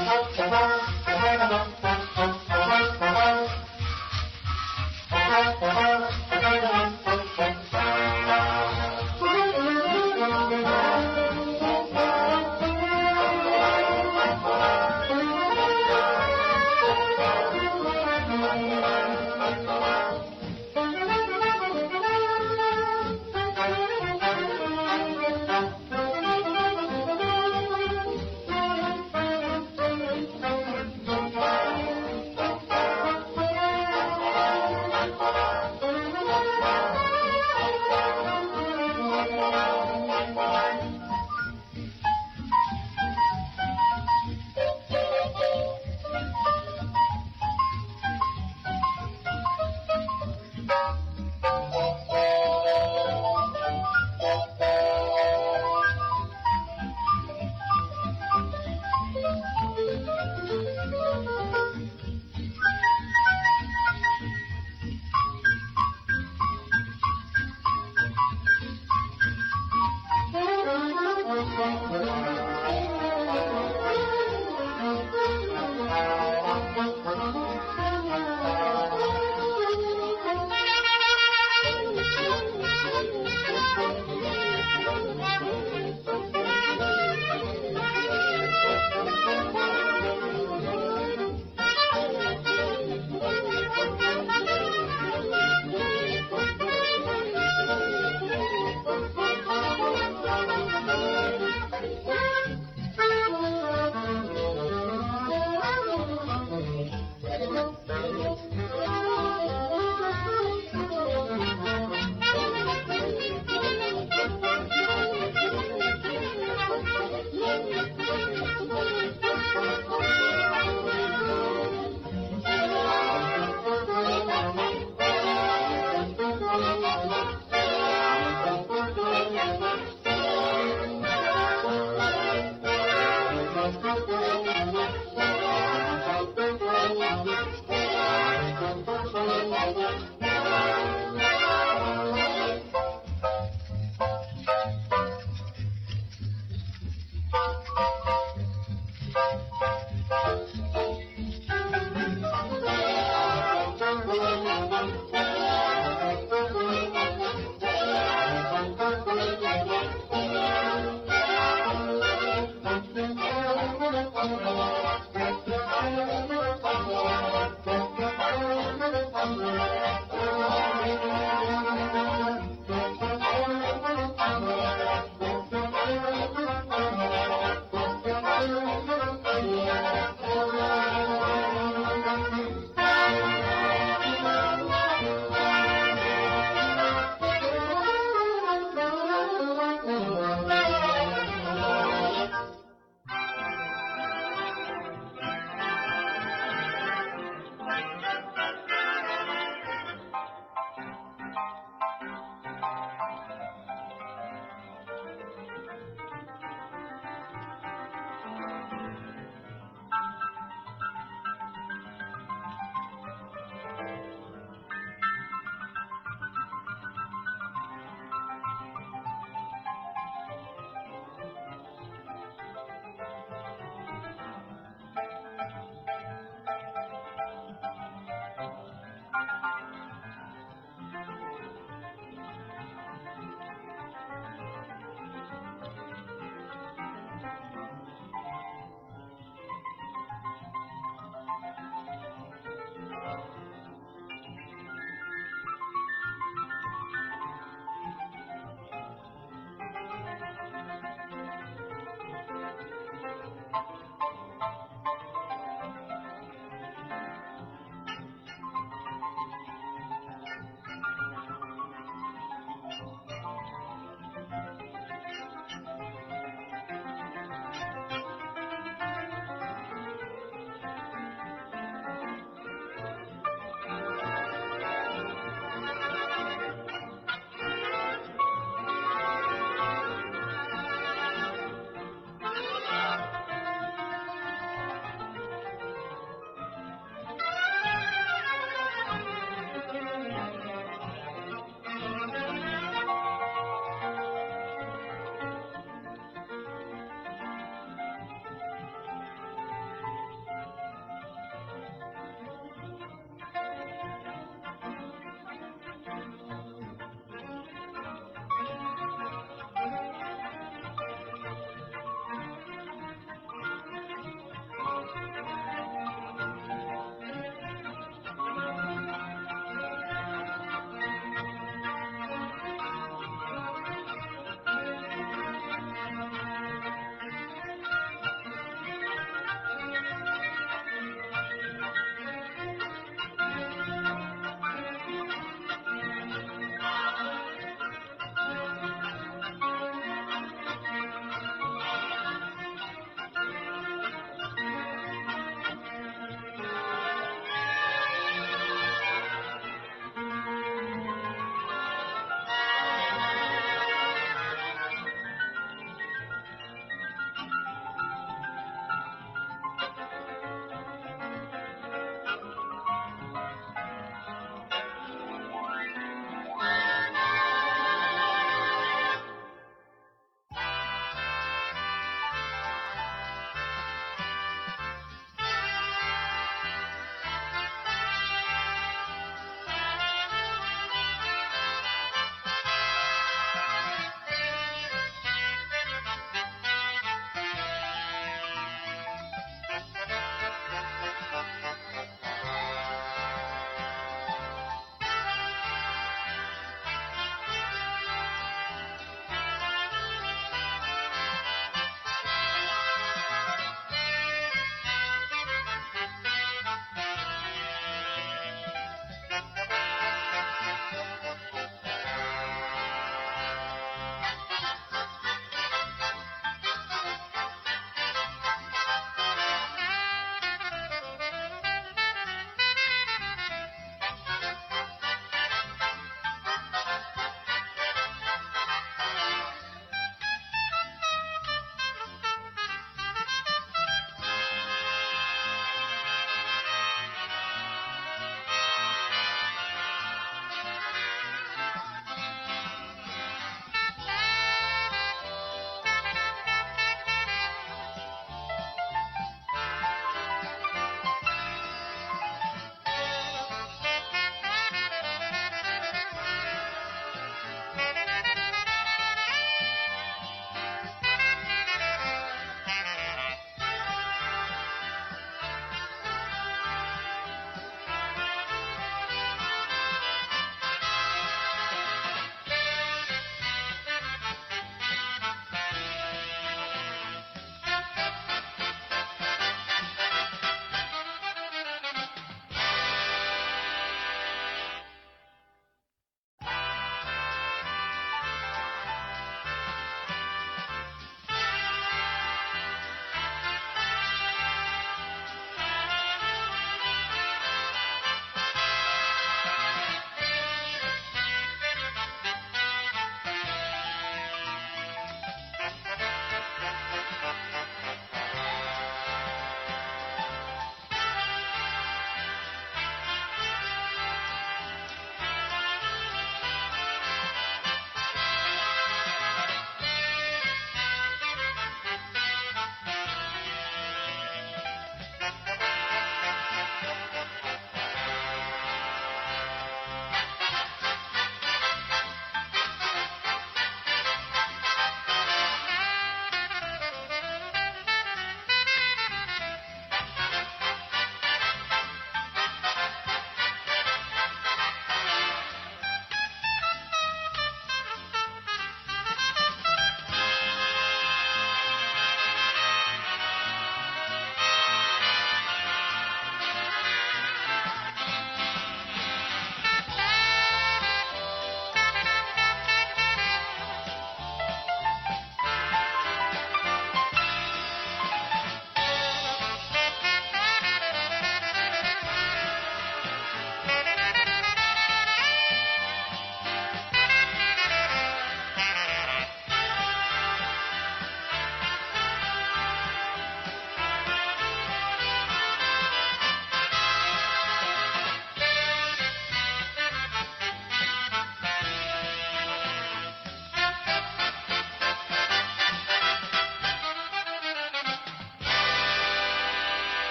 なななな!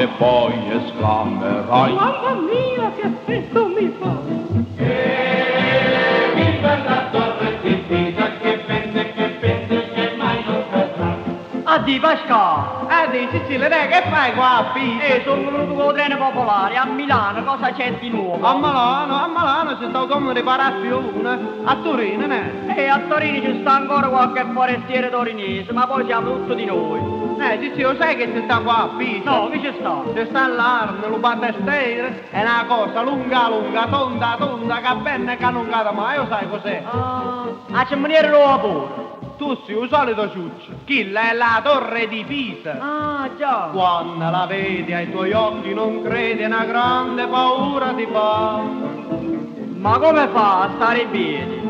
E poi esclamerai Mamma mia, che effetto mi fa! E viva la torre di Pisa che pende, che pende, che mai non cadrà. Addio Pasqua! Ah, di Sicilia, dai, che fai qua a Pisa? Eh, sono venuto con il treno popolare a Milano, cosa c'è di nuovo? A Milano, a Milano c'è stato come riparazione, a Torino, ne? E a Torino ci sta ancora qualche forestiere torinese, ma poi siamo tutti di noi. Eh, Ciccio, lo sai che c'è sta qua a Pisa? No, che ci sta? C'è sta l'arme, lo battestere, è una cosa lunga lunga, tonda tonda, che bene che non cade mai, lo sai cos'è? Ah, a cemoniere lo pure. Tu sei il solito ciuccio, quella è la torre di Pisa. Ah, già. Quando la vedi ai tuoi occhi non credi, una grande paura ti fa. Ma come fa a stare piedi?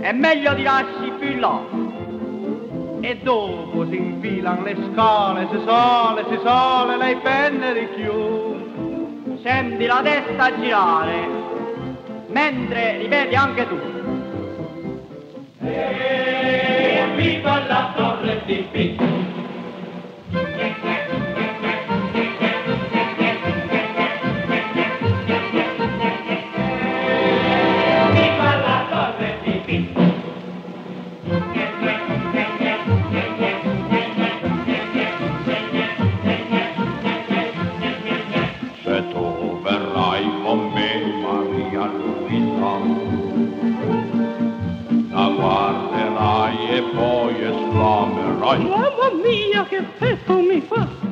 È meglio tirarsi più in là. E dopo si infilano le scale, si sale, si sale, lei penne di più. Senti la testa girare, mentre ripeti anche tu. E viva la torre di Pisa. Guarderai e poi esclamerai Mamma mia, che effetto mi fa!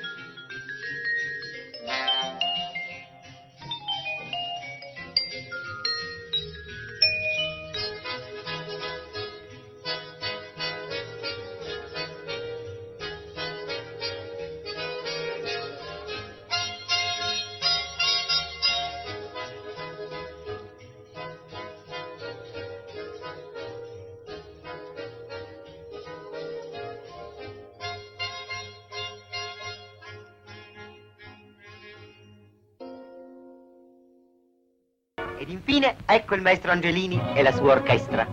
infine ecco il maestro Angelini e la sua orchestra.